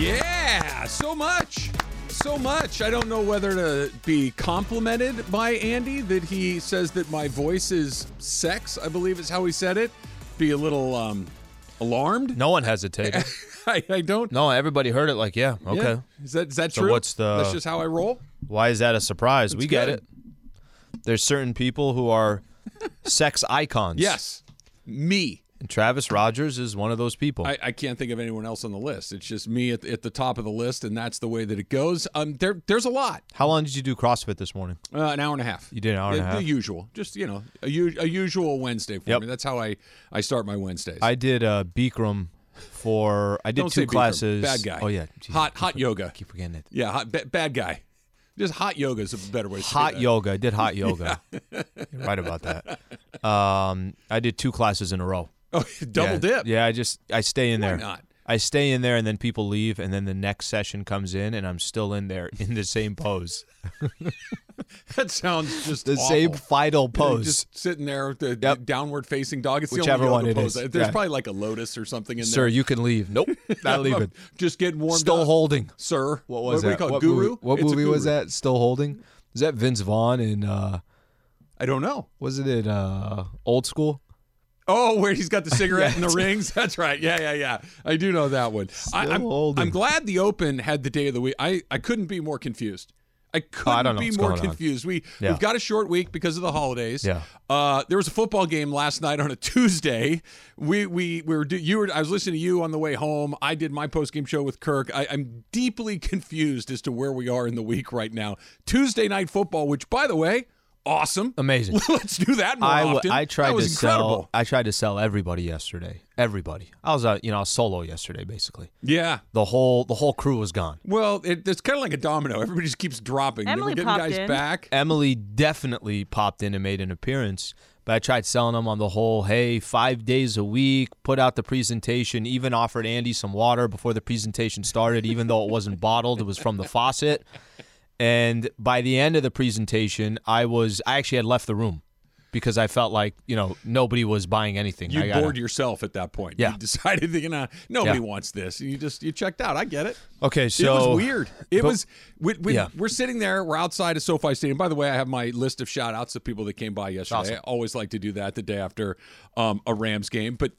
Yeah, so much. So much. I don't know whether to be complimented by Andy that he says that my voice is sex, I believe is how he said it. Be a little um, alarmed. No one hesitated. I, I don't. no, everybody heard it like, yeah, okay. Yeah. Is that is that So true? what's the- That's just how I roll. Why is that a surprise? we get it. There's certain people who are sex icons. Yes, me. And Travis Rogers is one of those people. I, I can't think of anyone else on the list. It's just me at, at the top of the list, and that's the way that it goes. Um, there there's a lot. How long did you do CrossFit this morning? Uh, an hour and a half. You did an hour and a half? The usual, just you know, a, u- a usual Wednesday for Yep. me. That's how I I start my Wednesdays. I did uh, Bikram for, I did two Bikram. Classes. Bad guy. Oh, yeah. Jeez, hot hot keep- yoga. Keep forgetting it. Yeah, hot, ba- bad guy. Just hot yoga is a better way to say Hot yoga. I did hot yoga. Right about that. Um, I did two classes in a row. Oh, double yeah. dip. Yeah, I just I stay in Why there. not? I stay in there, and then people leave, and then the next session comes in, and I'm still in there in the same pose, That sounds just the awful. same final pose. Just sitting there with the, Yep. downward facing dog. It's Whichever the one it yoga is. pose. There's Yeah. probably like a lotus or something in Sir, there. Sir, you can leave. Nope, not leaving. Just getting warmed Still up. holding. Sir. What was what, that? we what? Guru? movie, what It's movie was that? Still holding? Is that Vince Vaughn in? Uh, I don't know. was it in uh, Old School? Oh, where he's got the cigarette and the rings. That's right. Yeah, yeah, yeah. I do know that one. I, I'm. I'm glad the Open had the day of the week. I, I couldn't be more confused. I couldn't don't know be more on. confused. We Yeah. we've got a short week because of the holidays. Yeah. Uh, there was a football game last night on a Tuesday. We we, we were you were I was listening to you on the way home. I did my post game show with Kirk. I, I'm deeply confused as to where we are in the week right now. Tuesday night football, which by the way, awesome. Amazing. Let's do that more I, w- often. I tried that was to incredible. sell. I tried to sell everybody yesterday. Everybody. I was uh, you know I was solo yesterday basically. Yeah. The whole the whole crew was gone. Well, it, it's kind of like a domino. Everybody just keeps dropping. Emily we're getting popped guys in. back. Emily definitely popped in and made an appearance, but I tried selling them on the whole, hey, five days a week, put out the presentation, even offered Andy some water before the presentation started, even though it wasn't bottled, it was from the faucet. And by the end of the presentation, I was I actually had left the room because I felt like, you know, nobody was buying anything. You gotta- bored yourself at that point. Yeah. You decided that you know nobody Yeah. wants this. And you just you checked out. I get it. Okay, so it was weird. It but- was. We, we, Yeah. We're sitting there. We're outside of SoFi Stadium. By the way, I have my list of shout outs of people that came by yesterday. Awesome. I always like to do that the day after um, a Rams game, but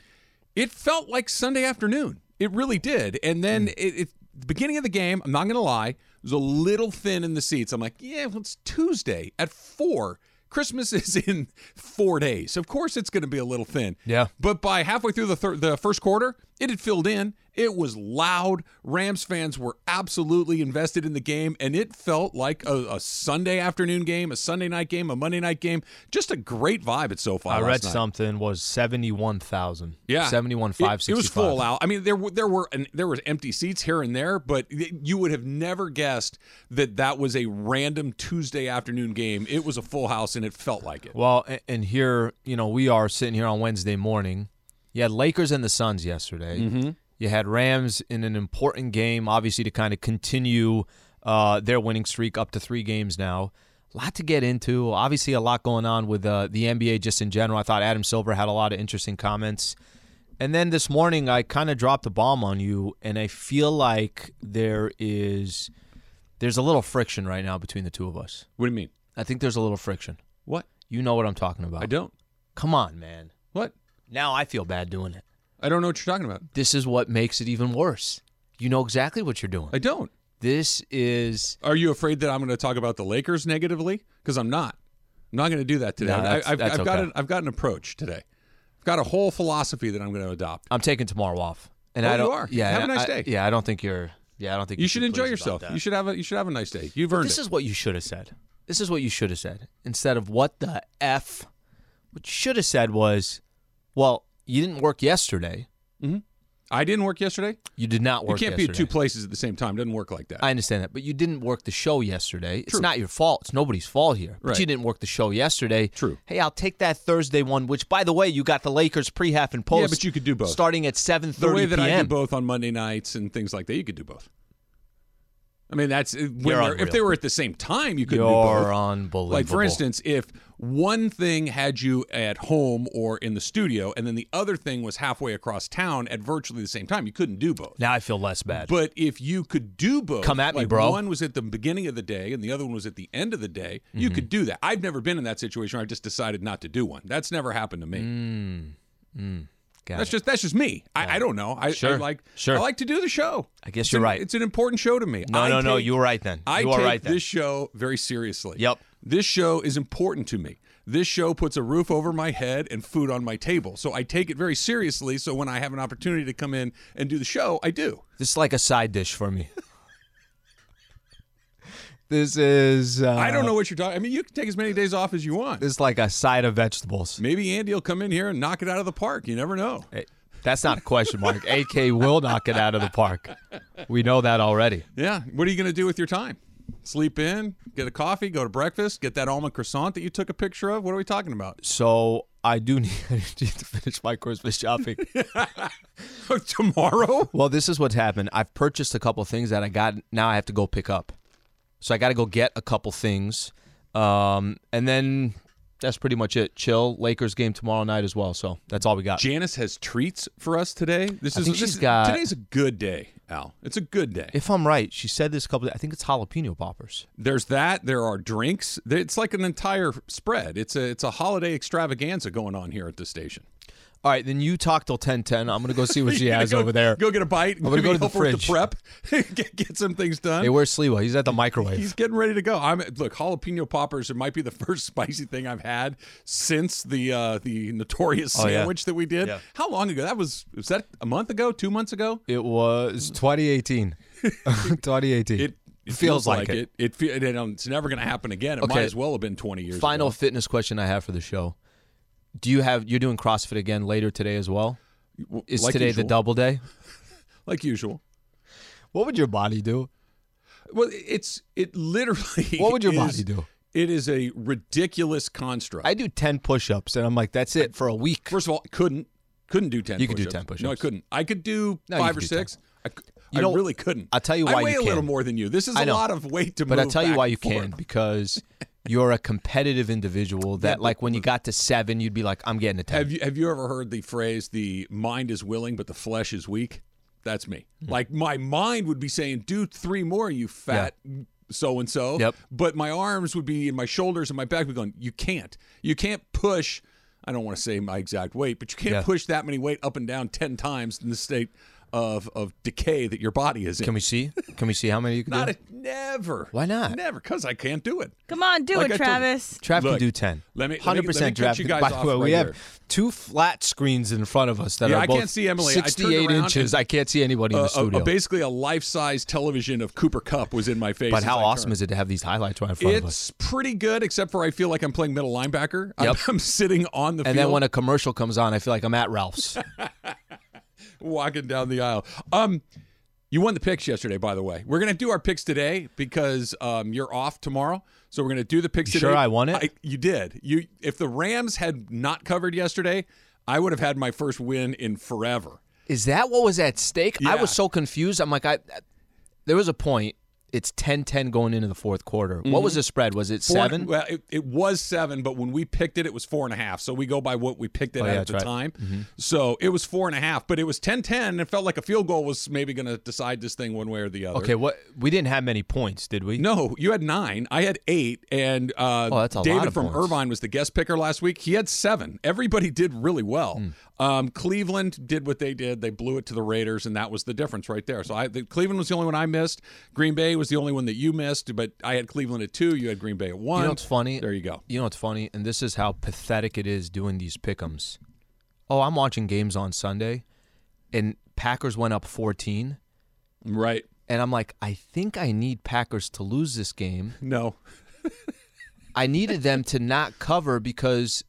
it felt like Sunday afternoon. It really did. And then Hmm. it, it, the beginning of the game, I'm not going to lie, was a little thin in the seats. I'm like, yeah, well, it's Tuesday at four. Christmas is in four days. Of course, it's going to be a little thin. Yeah. But by halfway through the thir- the first quarter, it had filled in. It was loud. Rams fans were absolutely invested in the game, and it felt like a, a Sunday afternoon game, a Sunday night game, a Monday night game. Just a great vibe at SoFi. I read night. something was seventy one thousand. Yeah, seventy one It- five It, sixty five. was full out. I mean, there were there were an, there was empty seats here and there, but you would have never guessed that that was a random Tuesday afternoon game. It was a full house, and it felt like it. Well, a- and here, you know, we are sitting here on Wednesday morning. You had Lakers and the Suns yesterday. Mm-hmm. You had Rams in an important game, obviously to kind of continue uh, their winning streak up to three games now. A lot to get into. Obviously, a lot going on with uh, the NBA just in general. I thought Adam Silver had a lot of interesting comments. And then this morning, I kind of dropped a bomb on you, and I feel like there is there's a little friction right now between the two of us. What do you mean? I think there's a little friction. What? You know what I'm talking about. I don't. Come on, man. What? Now I feel bad doing it. I don't know what you're talking about. This is what makes it even worse. You know exactly what you're doing. I don't. This is Are you afraid that I'm going to talk about the Lakers negatively? Because I'm not. I'm not going to do that today. No, I, that's- I've, that's I've got an, I've got an approach today. I've got a whole philosophy that I'm going to adopt. I'm taking tomorrow off. And Oh, I don't are? Yeah. Have a nice I- day. Yeah, I don't think you're yeah, I don't think You you should enjoy yourself. You should have a you should have a nice day. You've earned This it. is what you should have said. This is what you should have said. Instead of what the F what you should have said was, Well, you didn't work yesterday. Mm-hmm. I didn't work yesterday. You did not work. You can't be yesterday. at two places at the same time. It doesn't work like that. I understand that, but you didn't work the show yesterday. It's not your fault. It's nobody's fault here. But Right. you didn't work the show yesterday. True. Hey, I'll take that Thursday one. Which, by the way, you got the Lakers pre-half and post. Yeah, but you could do both. Starting at seven thirty. the way that p.m. I do both on Monday nights and things like that, you could do both. I mean, that's uh, when You're if they were at the same time, you couldn't do both. You're unbelievable. Like for instance, if one thing had you at home or in the studio, and then the other thing was halfway across town at virtually the same time, you couldn't do both. now I feel less bad. But if you could do both, Come at me, bro. One was at the beginning of the day, and the other one was at the end of the day. You Mm-hmm. could do that. I've never been in that situation. where I just decided not to do one. That's never happened to me. Got That's it. just that's just me. I, I don't know. I, I like Sure. I like to do the show. I guess It's you're an- right. It's an important show to me. no, I no, no. You're right then. I you take are right then. this show very seriously. Yep. This show is important to me. This show puts a roof over my head and food on my table. So I take it very seriously. So when I have an opportunity to come in and do the show, I do. This is like a side dish for me. this is. Uh, I don't know what you're talking. I mean, you can take as many days off as you want. This is like a side of vegetables. Maybe Andy will come in here and knock it out of the park. You never know. Hey, That's not a question mark. AK will knock it out of the park. We know that already. Yeah. What are you going to do with your time? Sleep in, get a coffee, go to breakfast, get that almond croissant that you took a picture of. What are we talking about? So I do need, need to finish my Christmas shopping. Tomorrow? Well, this is what's happened. I've purchased a couple things that I got. Now I have to go pick up. So I got to go get a couple things, um, and then that's pretty much it. Chill. Lakers game tomorrow night as well. So that's all we got. Janice has treats for us today. This I is this got- today's a good day, Al. It's a good day. If I'm right, she said this a couple. I think it's jalapeno poppers. There's that. There are drinks. It's like an entire spread. It's a it's a holiday extravaganza going on here at the station. All right, then you talk till ten ten. I'm gonna go see what she has go- over there. Go get a bite. I'm gonna go to the help her with fridge. the prep. get, get some things done. Hey, where's Sliwa? He's at the microwave. He's getting ready to go. I'm look jalapeno poppers. It might be the first spicy thing I've had since the uh, the notorious Oh, yeah. sandwich that we did. Yeah. How long ago? That was was that a month ago? Two months ago? It was 2018. 2018. It, it feels like it. it. It, it's never going to happen again. It might as well have been 20 years. Final ago. fitness question I have for the show. Do you have you're doing CrossFit again later today as well? Is Like today usual. the double day? like usual. What would your body do? Well, it's it literally. What would your is- body do? It is a ridiculous construct. I do 10 push-ups and I'm like that's it for a week. First of all, I couldn't couldn't do 10 You could do 10 push-ups. No, I couldn't. I could do No, five or do 10. six. I, c- You I really couldn't. I'll tell you why. I weigh you a little more than you. This is I a know. lot of weight to But move. But I'll tell you why you forth. can because you're a competitive individual that but- like when you got to 7 you'd be like I'm getting a 10. Have you have you ever heard the phrase "the mind is willing, but the flesh is weak"? That's me. Hmm. Like my mind would be saying, "Do three more, you fat." So and so, Yep. but my arms would be in my shoulders and my back would be going. You can't. You can't push. I don't want to say my exact weight, but you can't Yeah. push that many weight up and down ten times in the state of of decay that your body is in. Can we see? Can we see how many you can Not do? a, never. Why not? Never, because I can't do it. Come on, do Like it, told you. Travis. Trav can do 10. let me- 100% let me cut Trav you can- guys By off the way, we right have two flat screens in front of us that Yeah, are I both can't see Emily. 68 around inches. and- I can't see anybody in Uh, the a- a- studio. basically, a life-size television of Cooper Kupp was in my face. but how awesome turned. is it to have these highlights right in front of us? It's pretty good, except for I feel like I'm playing middle linebacker. I'm, Yep. I'm sitting on the And field, then when a commercial comes on, I feel like I'm at Ralph's. walking down the aisle. Um, you won the picks yesterday, by the way. We're gonna do our picks today because um, you're off tomorrow, so we're gonna do the picks You today. sure I won it? you did. You if the Rams had not covered yesterday, I would have had my first win in forever. Is that what was at stake? I was so confused. I'm like, I. There was a point. It's 10-10 going into the fourth quarter. What was the spread? Was it Mm-hmm. Four- seven? Well, it, it was seven, but when we picked it, it was four and a half. So we go by what we picked it Oh, at yeah, at the right. time. So it was four and a half, but it was 10 10. And it felt like a field goal was maybe going to decide this thing one way or the other. Okay, what? We didn't have many points, did we? No, you had nine. I had eight, and uh, Oh, that's a lot David from points. Irvine was the guest picker last week. He had seven. Everybody did really well. Hmm. Um, Cleveland did what they did. They blew it to the Raiders, and that was the difference right there. So I, the, Cleveland was the only one I missed. Green Bay was the only one that you missed, but I had Cleveland at two. You had Green Bay at one. You know what's funny? There you go. You know what's funny? And this is how pathetic it is doing these pickums. Oh, I'm watching games on Sunday, and Packers went up 14, Right. and I'm like, I think I need Packers to lose this game. No. I needed them to not cover because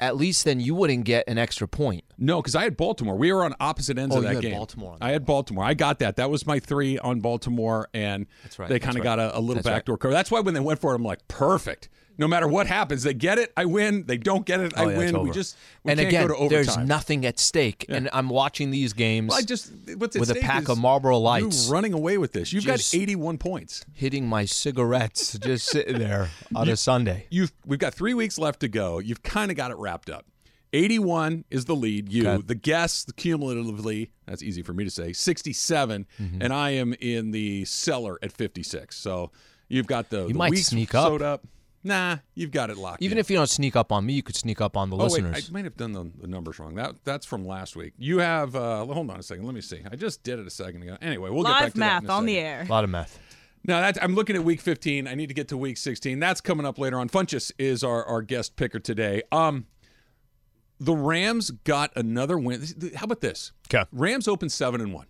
at least then you wouldn't get an extra point. No, because I had Baltimore. We were on opposite ends Oh, of you that had game. Baltimore I had Baltimore. I got that. That was my three on Baltimore, and right, they kind of right. got a, a little That's right. backdoor cover. That's why when they went for it, I'm like, perfect. No matter what happens, they get it, I win. They don't get it, I Oh, yeah, win. We just we and again, go to there's nothing at stake. And I'm watching these games, Well, I just what's at with a pack of Marlboro Lights. You running away with this. You've got 81 points. hitting my cigarettes, just sitting there on a Sunday. You've we've got three weeks left to go. You've kind of got it wrapped up. 81 is the lead. You, Okay. the guess, the cumulatively, that's easy for me to say, 67, Mm-hmm. and I am in the cellar at 56. So you've got the, You the might weeks sneak up. up. Nah, you've got it locked. Even in. if you don't sneak up on me, you could sneak up on the Oh wait, listeners. I might have done the, the numbers wrong. That that's from last week. You have. Uh, hold on a second. Let me see. I just did it a second ago. Anyway, we'll get back Live to that math in a on the air. a lot of math. Now that's, I'm looking at week 15. I need to get to week 16. That's coming up later on. Funchess is our, our guest picker today. Um, the Rams got another win. How about this? Okay. Rams open seven and one.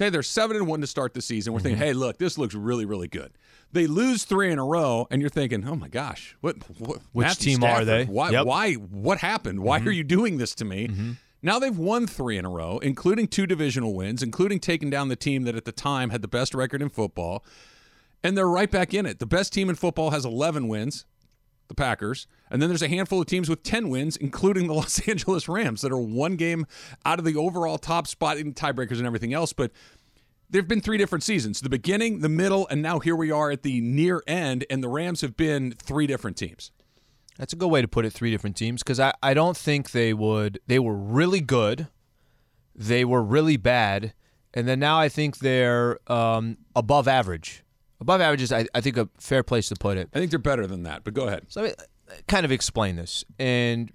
Okay, they're seven and one to start the season. We're Mm-hmm. thinking, hey, look, this looks really, really good. They lose three in a row, and you're thinking, oh my gosh, what? what Which Matthew team are they? Why? Yep. Mm-hmm. Why? What happened? Why are you doing this to me? Now they've won three in a row, including two divisional wins, including taking down the team that at the time had the best record in football and they're right back in it. The best team in football has 11 wins, the Packers, and then there's a handful of teams with 10 wins, including the Los Angeles Rams, that are one game out of the overall top spot in tiebreakers and everything else. But there have been three different seasons the beginning, the middle, and now here we are at the near end, and the Rams have been three different teams. That's a good way to put it. Three different teams because I, I don't think they would. They were really good. They were really bad, and then now I think they're um, above average. Above average is I, I think a fair place to put it. I think they're better than that, but go ahead. So let me kind of explain this. And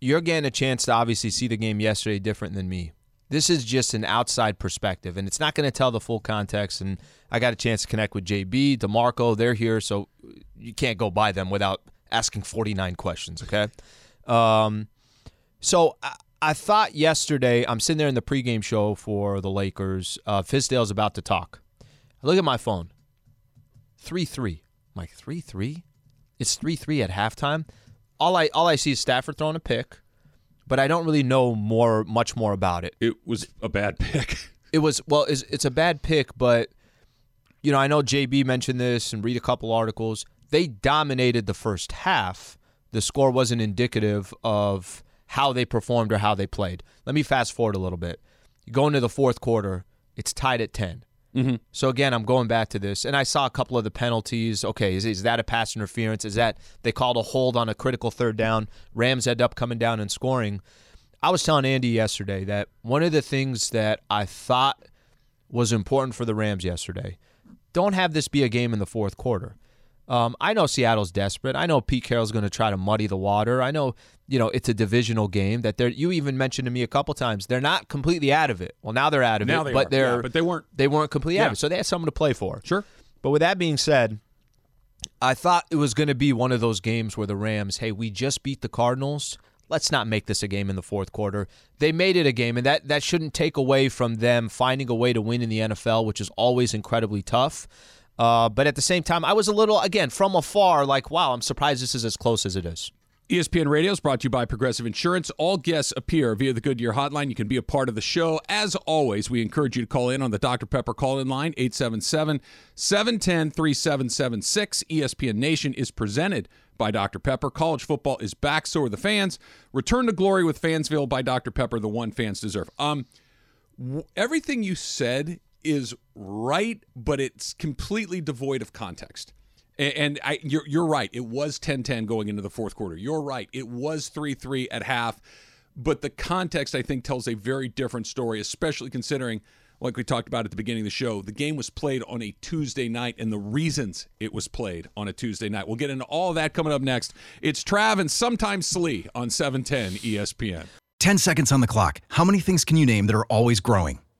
you're getting a chance to obviously see the game yesterday different than me. This is just an outside perspective, and it's not going to tell the full context. And I got a chance to connect with JB, DeMarco. They're here, so you can't go by them without asking 49 questions, okay? Um, so I, I thought yesterday, I'm sitting there in the pregame show for the Lakers. Uh, Fizdale's about to talk. I look at my phone 3 3. I'm like, 3 3? It's 3 3 at halftime. All I all I see is Stafford throwing a pick, but I don't really know more much more about it. It was a bad pick. It was well, it's, it's a bad pick, but you know I know JB mentioned this and read a couple articles. They dominated the first half. The score wasn't indicative of how they performed or how they played. Let me fast forward a little bit. You go into the fourth quarter, it's tied at 10. So again, I'm going back to this, and I saw a couple of the penalties. Okay, is, is that a pass interference? Is that they called a hold on a critical third down? Rams end up coming down and scoring. I was telling Andy yesterday that one of the things that I thought was important for the Rams yesterday. Don't have this be a game in the fourth quarter. Um, I know Seattle's desperate. I know Pete Carroll's going to try to muddy the water. I know, you know, it's a divisional game that they're. You even mentioned to me a couple times they're not completely out of it. Well, now they're out of Now it, they but are. they're Yeah, but they weren't. they weren't completely out Yeah. of it, so they had something to play for. Sure. But with that being said, I thought it was going to be one of those games where the Rams, hey, we just beat the Cardinals. Let's not make this a game in the fourth quarter. They made it a game, and that, that shouldn't take away from them finding a way to win in the NFL, which is always incredibly tough. Uh, but at the same time, I was a little, again, from afar, like, wow, I'm surprised this is as close as it is. ESPN Radio is brought to you by Progressive Insurance. All guests appear via the Goodyear hotline. You can be a part of the show. As always, we encourage you to call in on the Dr. Pepper call in line, 877 710 3776. ESPN Nation is presented by Dr. Pepper. College football is back, so are the fans. Return to glory with Fansville by Dr. Pepper, the one fans deserve. Um, w- everything you said is right, but it's completely devoid of context. And I, you're, you're right. It was 10 10 going into the fourth quarter. You're right. It was 3 3 at half. But the context, I think, tells a very different story, especially considering, like we talked about at the beginning of the show, the game was played on a Tuesday night and the reasons it was played on a Tuesday night. We'll get into all that coming up next. It's Trav and sometimes Slee on E 710 ESPN. 10 seconds on the clock. How many things can you name that are always growing?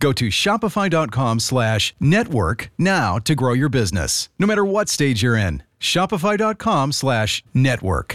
Go to shopify.com slash network now to grow your business, no matter what stage you're in. Shopify.com slash network.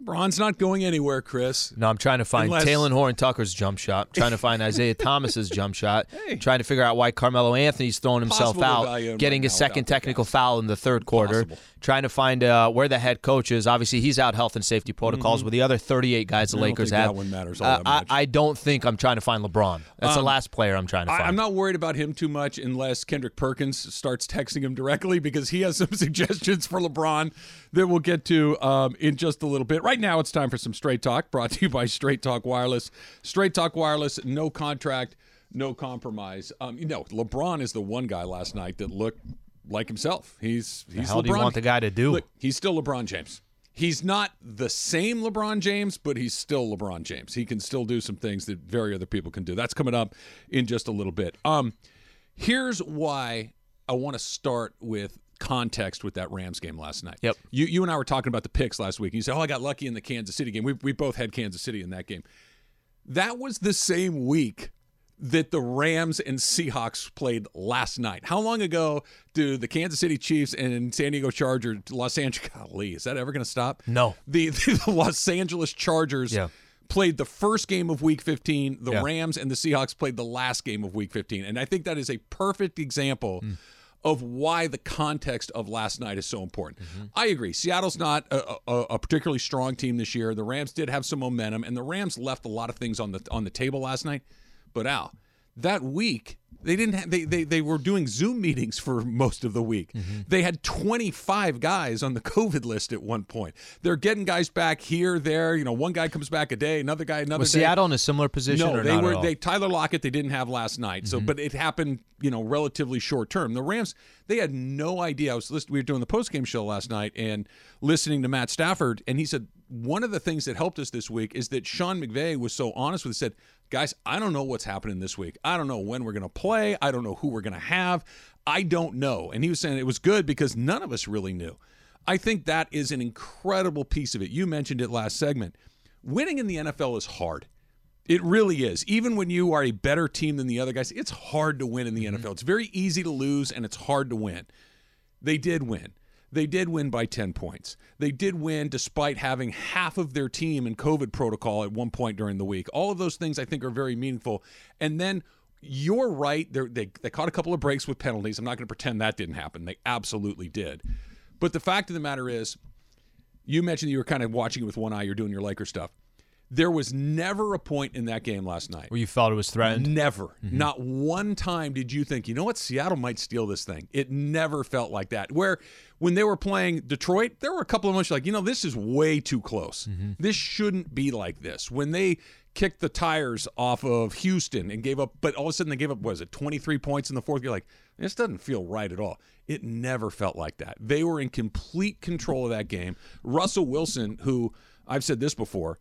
LeBron's not going anywhere, Chris. No, I'm trying to find Unless- Talen Horton-Tucker's jump shot. I'm trying to find Isaiah Thomas's jump shot. Hey. Trying to figure out why Carmelo Anthony's throwing himself Possible out, getting right his second technical foul in the third quarter. Trying to find uh, where the head coach is. Obviously, he's out health and safety protocols with the other 38 guys the Mm-hmm. Lakers have. that one matters Uh, that. I, I don't think I'm trying to find LeBron. That's the Um, last player I'm trying to find. I, I'm not worried about him too much unless Kendrick Perkins starts texting him directly because he has some suggestions for LeBron that we'll get to um, in just a little bit. Right now, it's time for some Straight Talk brought to you by Straight Talk Wireless. Straight Talk Wireless, no contract, no compromise. Um, you know, LeBron is the one guy last night that looked like himself. He's he's hell LeBron. do you want the guy to do? Look, he's still LeBron James. He's not the same LeBron James, but he's still LeBron James. He can still do some things that very other people can do. That's coming up in just a little bit. Um, here's why I want to start with context with that Rams game last night. Yep. You you and I were talking about the picks last week. You said, "Oh, I got lucky in the Kansas City game." We we both had Kansas City in that game. That was the same week that the Rams and Seahawks played last night. How long ago do the Kansas City Chiefs and San Diego Chargers, Los Angeles, golly, is that ever going to stop? No. The, the Los Angeles Chargers Yeah. played the first game of Week 15. The Yeah. Rams and the Seahawks played the last game of Week 15, and I think that is a perfect example. Hmm. Of why the context of last night is so important. Mm-hmm. I agree. Seattle's not a, a, a particularly strong team this year. The Rams did have some momentum, and the Rams left a lot of things on the on the table last night. But Al, that week they didn't have, they, they they were doing Zoom meetings for most of the week. Mm-hmm. They had 25 guys on the COVID list at one point. They're getting guys back here, there. You know, one guy comes back a day, another guy another day. Was day. Seattle in a similar position No, or they not were they Tyler Lockett they didn't have last night. So, but it happened, you know, relatively short term. The Rams they had no idea. I was listening. We were doing the post game show last night and listening to Matt Stafford, and he said one of the things that helped us this week is that Sean McVay was so honest with. us, Said, guys, I don't know what's happening this week. I don't know when we're going to play. I don't know who we're going to have. I don't know. And he was saying it was good because none of us really knew. I think that is an incredible piece of it. You mentioned it last segment. Winning in the NFL is hard. It really is. Even when you are a better team than the other guys, it's hard to win in the mm-hmm. NFL. It's very easy to lose and it's hard to win. They did win. They did win by 10 points. They did win despite having half of their team in COVID protocol at one point during the week. All of those things I think are very meaningful. And then you're right. They they caught a couple of breaks with penalties. I'm not going to pretend that didn't happen. They absolutely did. But the fact of the matter is, you mentioned you were kind of watching it with one eye. You're doing your Laker stuff. There was never a point in that game last night Where you felt it was threatened? Never. Mm-hmm. Not one time did you think, you know what, Seattle might steal this thing. It never felt like that. Where when they were playing Detroit, there were a couple of moments like, you know, this is way too close. Mm-hmm. This shouldn't be like this. When they kicked the tires off of Houston and gave up, but all of a sudden they gave up, was it 23 points in the fourth? You're like, this doesn't feel right at all. It never felt like that. They were in complete control of that game. Russell Wilson, who I've said this before,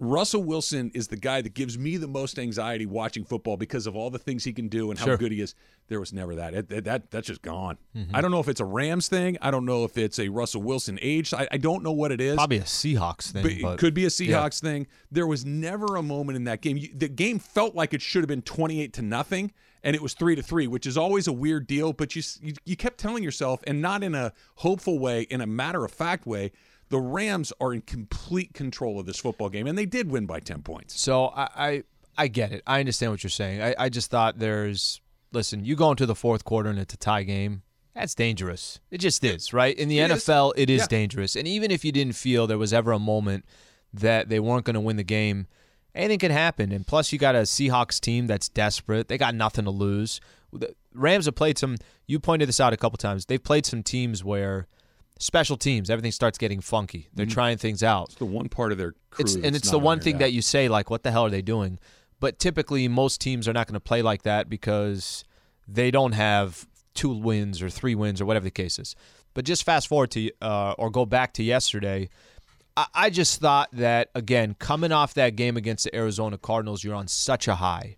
Russell Wilson is the guy that gives me the most anxiety watching football because of all the things he can do and how Sure. good he is. There was never that. It- it- that that's just gone. Mm-hmm. I don't know if it's a Rams thing. I don't know if it's a Russell Wilson age. I, I don't know what it is. Probably a Seahawks thing. But But, it could be a Seahawks thing. There was never a moment in that game. You, the game felt like it should have been twenty-eight to nothing, and it was three to three, which is always a weird deal. But you, you you kept telling yourself, and not in a hopeful way, in a matter of fact way, the Rams are in complete control of this football game, and they did win by ten points. So I, I I get it. I understand what you're saying. I, I just thought there's listen, you go into the fourth quarter and it's a tie game. That's dangerous. It just is, right? In the It is. NFL, it is Yeah. dangerous. And even if you didn't feel there was ever a moment that they weren't going to win the game, anything can happen. And plus, you got a Seahawks team that's desperate. They got nothing to lose. The Rams have played some. You pointed this out a couple times. They've played some teams where special teams, everything starts getting funky. They're trying things out It's the one part of their it's and it's the one thing now. that you say like what the hell are they doing but typically most teams are not going to play like that because they don't have two wins or three wins or whatever the case is but just fast forward to uh, or go back to yesterday I, I just thought that again coming off that game against the arizona cardinals you're on such a high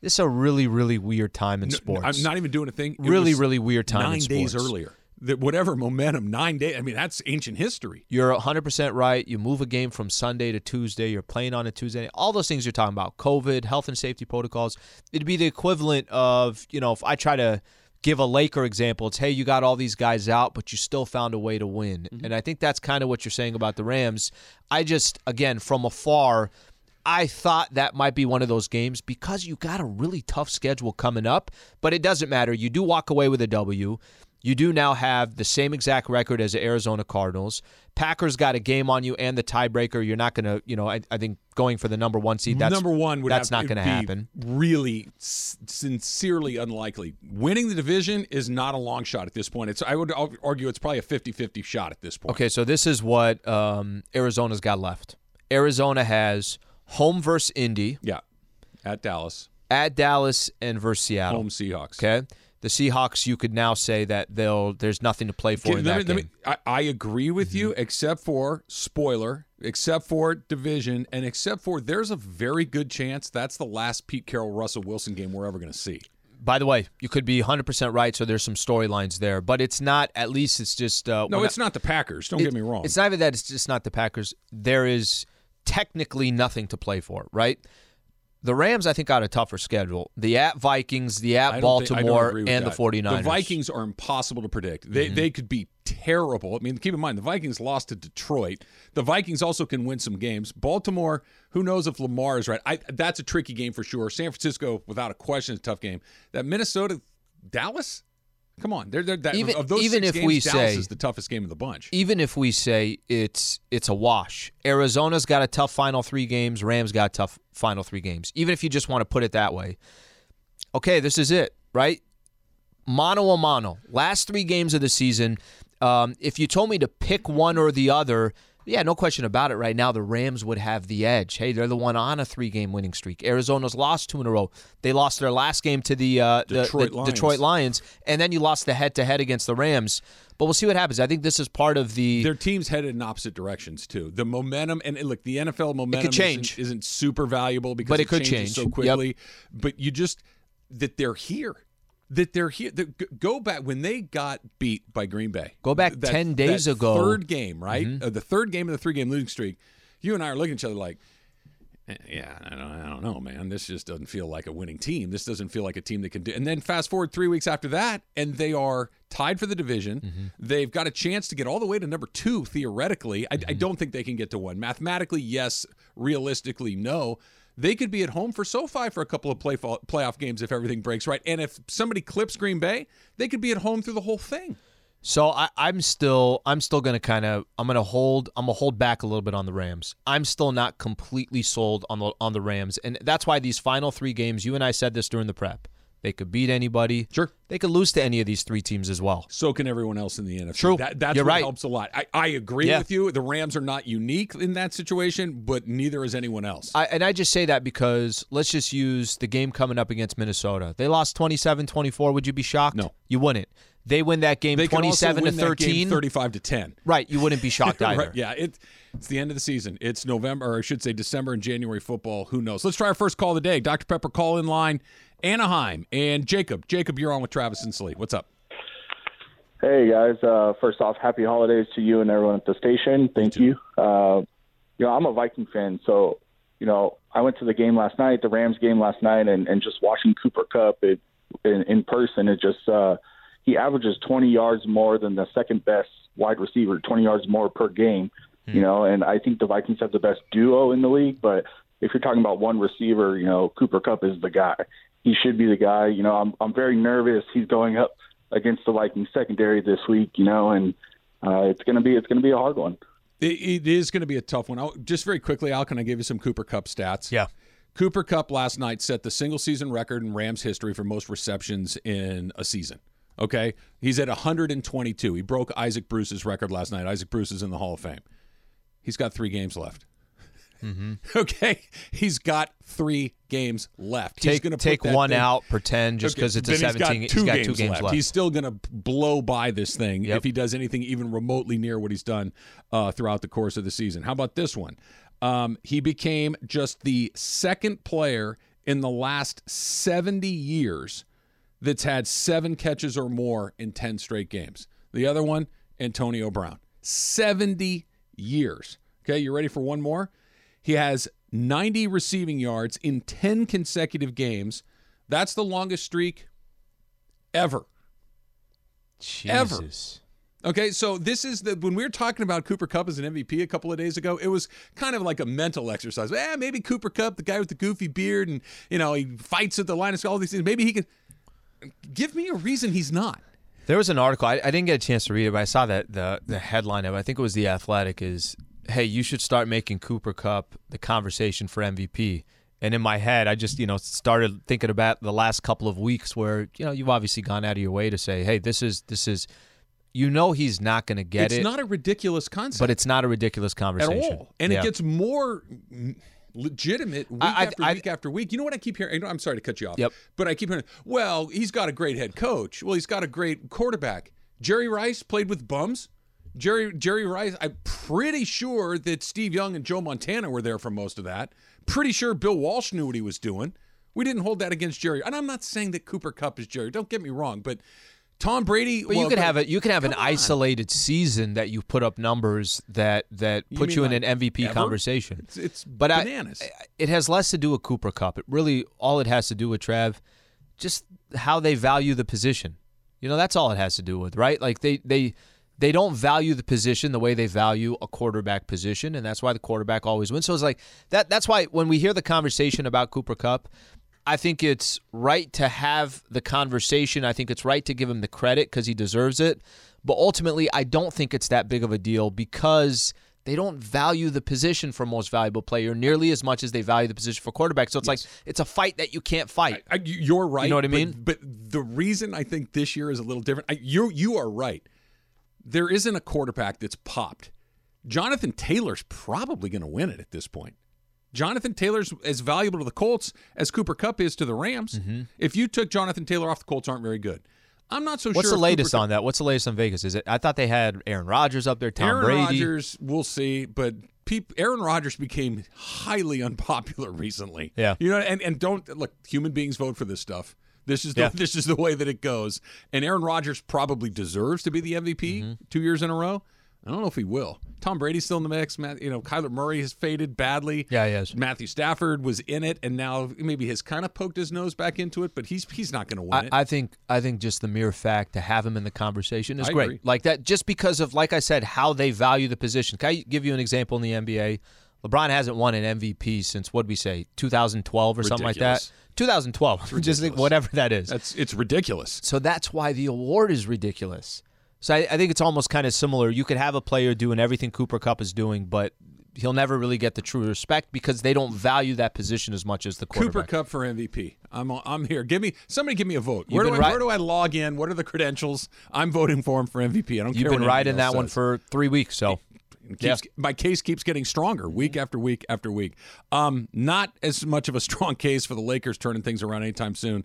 this is a really really weird time in No, sports I'm not even doing a thing. It really really weird time Nine in days earlier. That whatever momentum, nine days. I mean, that's ancient history. You're 100% right. You move a game from Sunday to Tuesday. You're playing on a Tuesday. All those things you're talking about, COVID, health and safety protocols. It'd be the equivalent of, you know, if I try to give a Laker example, it's hey, you got all these guys out, but you still found a way to win. Mm-hmm. And I think that's kind of what you're saying about the Rams. I just, again, from afar, I thought that might be one of those games because you got a really tough schedule coming up, but it doesn't matter. You do walk away with a W. You do now have the same exact record as the Arizona Cardinals. Packers got a game on you and the tiebreaker. You're not going to, you know, I, I think going for the number one seed. That's number one would that's have, not going to happen. Really, sincerely unlikely. Winning the division is not a long shot at this point. It's I would argue it's probably a 50-50 shot at this point. Okay, so this is what um, Arizona's got left. Arizona has home versus Indy, Yeah, at Dallas, at Dallas, and versus Seattle. home Seahawks. Okay, the Seahawks. You could now say that they'll. There's nothing to play for in that me- game. me- I, I agree with you, except for spoiler, except for division, and except for there's a very good chance that's the last Pete Carroll Russell Wilson game we're ever going to see. By the way, you could be 100% right. So there's some storylines there, but it's not. At least it's just. Uh, No, it's not the Packers. Don't It- get me wrong. It's not even that it's just not the Packers. There is technically nothing to play for, right? The Rams, I think, got a tougher schedule. The at Vikings, the at Baltimore, think- I don't agree with and that. the 49ers. The Vikings are impossible to predict. They Mm-hmm. they could be terrible. I mean, keep in mind the Vikings lost to Detroit. The Vikings also can win some games. Baltimore, who knows if Lamar is right? I, that's a tricky game for sure. San Francisco, without a question, is a tough game. That Minnesota, Dallas. Come on, they're, they're that, Even- of those even if games, we Dallas say- is the toughest game of the bunch. Even if we say it's it's a wash, Arizona's got a tough final three games. Rams got tough final three games. Even if you just want to put it that way, okay, this is it, right? Mano a mano. Last three games of the season. Um, if you told me to pick one or the other, yeah, no question about it. Right now, the Rams would have the edge. Hey, they're the one on a three-game winning streak. Arizona's lost two in a row. They lost their last game to the, uh, Detroit the Lions. Detroit Lions, and then you lost the head-to-head against the Rams. But we'll see what happens. I think this is part of the. Their teams headed in opposite directions too. The momentum and look, the NFL momentum change. Isn't, isn't super valuable because But it could changes change. so Yep. quickly. But you just that they're here. That they're here. The, g- go back when they got beat by Green Bay. Go back That- 10 days that ago. Mm-hmm. Third game, right? Uh, the third game of the three game losing streak. You and I are looking at each other like, "Eh, yeah, I don't, I don't know, man. This just doesn't feel like a winning team. This doesn't feel like a team that can do. And then fast forward three weeks after that, and they are tied for the division. Mm-hmm. They've got a chance to get all the way to number two theoretically. I, I Mm-hmm. don't think they can get to one. Mathematically, yes. Realistically, no. They could be at home for SoFi for a couple of play, playoff games if everything breaks right. And if somebody clips Green Bay, they could be at home through the whole thing. So I, I'm still I'm still gonna kind of I'm gonna hold I'm gonna hold back a little bit on the Rams. I'm still not completely sold on the on the Rams, and that's why these final three games. You and I said this during the prep. They could beat anybody. Sure. They could lose to any of these three teams as well. So can everyone else in the NFC. True. That, that's You're what right. helps a lot. I, I agree Yeah. with you. The Rams are not unique in that situation, but neither is anyone else. I, and I just say that because let's just use the game coming up against Minnesota. They lost 27-24. Would you be shocked? No. You wouldn't. They win that game they can also 27 win to that game 13. 35 to 10. Right, you wouldn't be shocked either. Right, yeah, it, it's the end of the season. It's November, or I should say December and January football. Who knows? Let's try our first call of the day. Dr. Pepper call in line, Anaheim, and Jacob. Jacob, you're on with Travis and Slee. What's up? Hey guys, uh, first off, happy holidays to you and everyone at the station. Thank you. Uh, you know, I'm a Viking fan, so you know, I went to the game last night, the Rams game last night, and, and just watching Cooper Kupp it, in, in person, it just uh, he averages 20 yards more than the second best wide receiver, 20 yards more per game. You know, and I think the Vikings have the best duo in the league. But if you're talking about one receiver, you know, Cooper Kupp is the guy. He should be the guy. You know, I'm I'm very nervous. He's going up against the Vikings secondary this week. You know, and uh, it's gonna be it's gonna be a hard one. It, it is going to be a tough one. I'll, just very quickly, Al, can I give you some Cooper Kupp stats? Yeah. Cooper Kupp last night set the single season record in Rams history for most receptions in a season. Okay. He's at 122. He broke Isaac Bruce's record last night. Isaac Bruce is in the Hall of Fame. He's got three games left. Okay. He's got three games left. He's Take gonna take one thing- out, pretend just Okay, because it's a then 17. He's got two, games, left. left. He's still going to blow by this thing Yep. if he does anything even remotely near what he's done uh, throughout the course of the season. How about this one? Um, he became just the second player in the last 70 years that's had seven catches or more in 10 straight games. The other one, Antonio Brown. 70 years. Okay, you ready for one more? He has 90 receiving yards in 10 consecutive games. That's the longest streak ever Ever. Okay, so this is the when we were talking about Cooper Kupp as an MVP a couple of days ago, it was kind of like a mental exercise. Eh, maybe Cooper Kupp, the guy with the goofy beard, and you know he fights at the line of all these things. Maybe he could give me a reason he's not. There was an article. I, I didn't get a chance to read it, but I saw that the the headline of. it. I think it was the Athletic. Is hey, you should start making Cooper Kupp the conversation for MVP. And in my head, I just you know started thinking about the last couple of weeks where you know you've obviously gone out of your way to say, hey, this is this is, you know, he's not going to get it's it, It's not a ridiculous concept but it's not a ridiculous conversation. at all, and Yeah. it gets more legitimate week I- I- after I- week after week. You know what I keep hearing? I'm sorry to cut you off. Yep. But I keep hearing, well, he's got a great head coach. Well, he's got a great quarterback. Jerry Rice played with bums. Jerry Jerry Rice. I'm pretty sure that Steve Young and Joe Montana were there for most of that. Pretty sure Bill Walsh knew what he was doing. We didn't hold that against Jerry. And I'm not saying that Cooper Kupp is Jerry. Don't get me wrong, but Tom Brady. But well, you could have it. You could have an on. isolated season that you put up numbers that that put mean you in like an MVP ever? conversation. It's, it's but I- bananas. I, it has less to do with Cooper Kupp. It really all it has to do with Trav, just how they value the position. You know, that's all it has to do with, right? Like they they they don't value the position the way they value a quarterback position, and that's why the quarterback always wins. So it's like that. That's why when we hear the conversation about Cooper Kupp. I think it's right to have the conversation. I think it's right to give him the credit because he deserves it. But ultimately, I don't think it's that big of a deal because they don't value the position for most valuable player nearly as much as they value the position for quarterback. So it's like it's a fight that you can't fight. I, you're right. You know what I but- mean? But, the reason I think this year is a little different, I, you you are right. There isn't a quarterback that's popped. Jonathan Taylor's probably going to win it at this point. Jonathan Taylor's as valuable to the Colts as Cooper Kupp is to the Rams. Mm-hmm. If you took Jonathan Taylor off, the Colts aren't very good. I'm not so What's sure. What's the latest Cooper on that? What's the latest on Vegas? Is it? I thought they had Aaron Rodgers up there, Tom Aaron Brady. Rodgers, we'll see, but peop, Aaron Rodgers became highly unpopular recently. Yeah. you know, and and don't look. Human beings vote for this stuff. This is the, Yeah. this is the way that it goes. And Aaron Rodgers probably deserves to be the MVP Mm-hmm. two years in a row. I don't know if he will. Tom Brady's still in the mix. Matt, you know, Kyler Murray has faded badly. Yeah, he has. Matthew Stafford was in it, and now maybe has kind of poked his nose back into it, but he's he's not going to win I, it. I think I think just the mere fact to have him in the conversation is I great. agree. Like that, just because of like I said, how they value the position. Can I give you an example in the NBA? LeBron hasn't won an MVP since what we say, 2012 or something like that. Ridiculous. 2012. Just ridiculous. whatever that is. That's it's ridiculous. So that's why the award is ridiculous. So I, I think it's almost kind of similar. You could have a player doing everything Cooper Kupp is doing, but he'll never really get the true respect because they don't value that position as much as the Cooper. Cup for MVP. I'm I'm here. Give me somebody. Give me a vote. Where do, I, been where do I log in? What are the credentials? I'm voting for him for MVP. I don't You've care. been right anybody in that else one for three weeks. So Keeps, My case keeps getting stronger week after week after week. Um, not as much of a strong case for the Lakers turning things around anytime soon.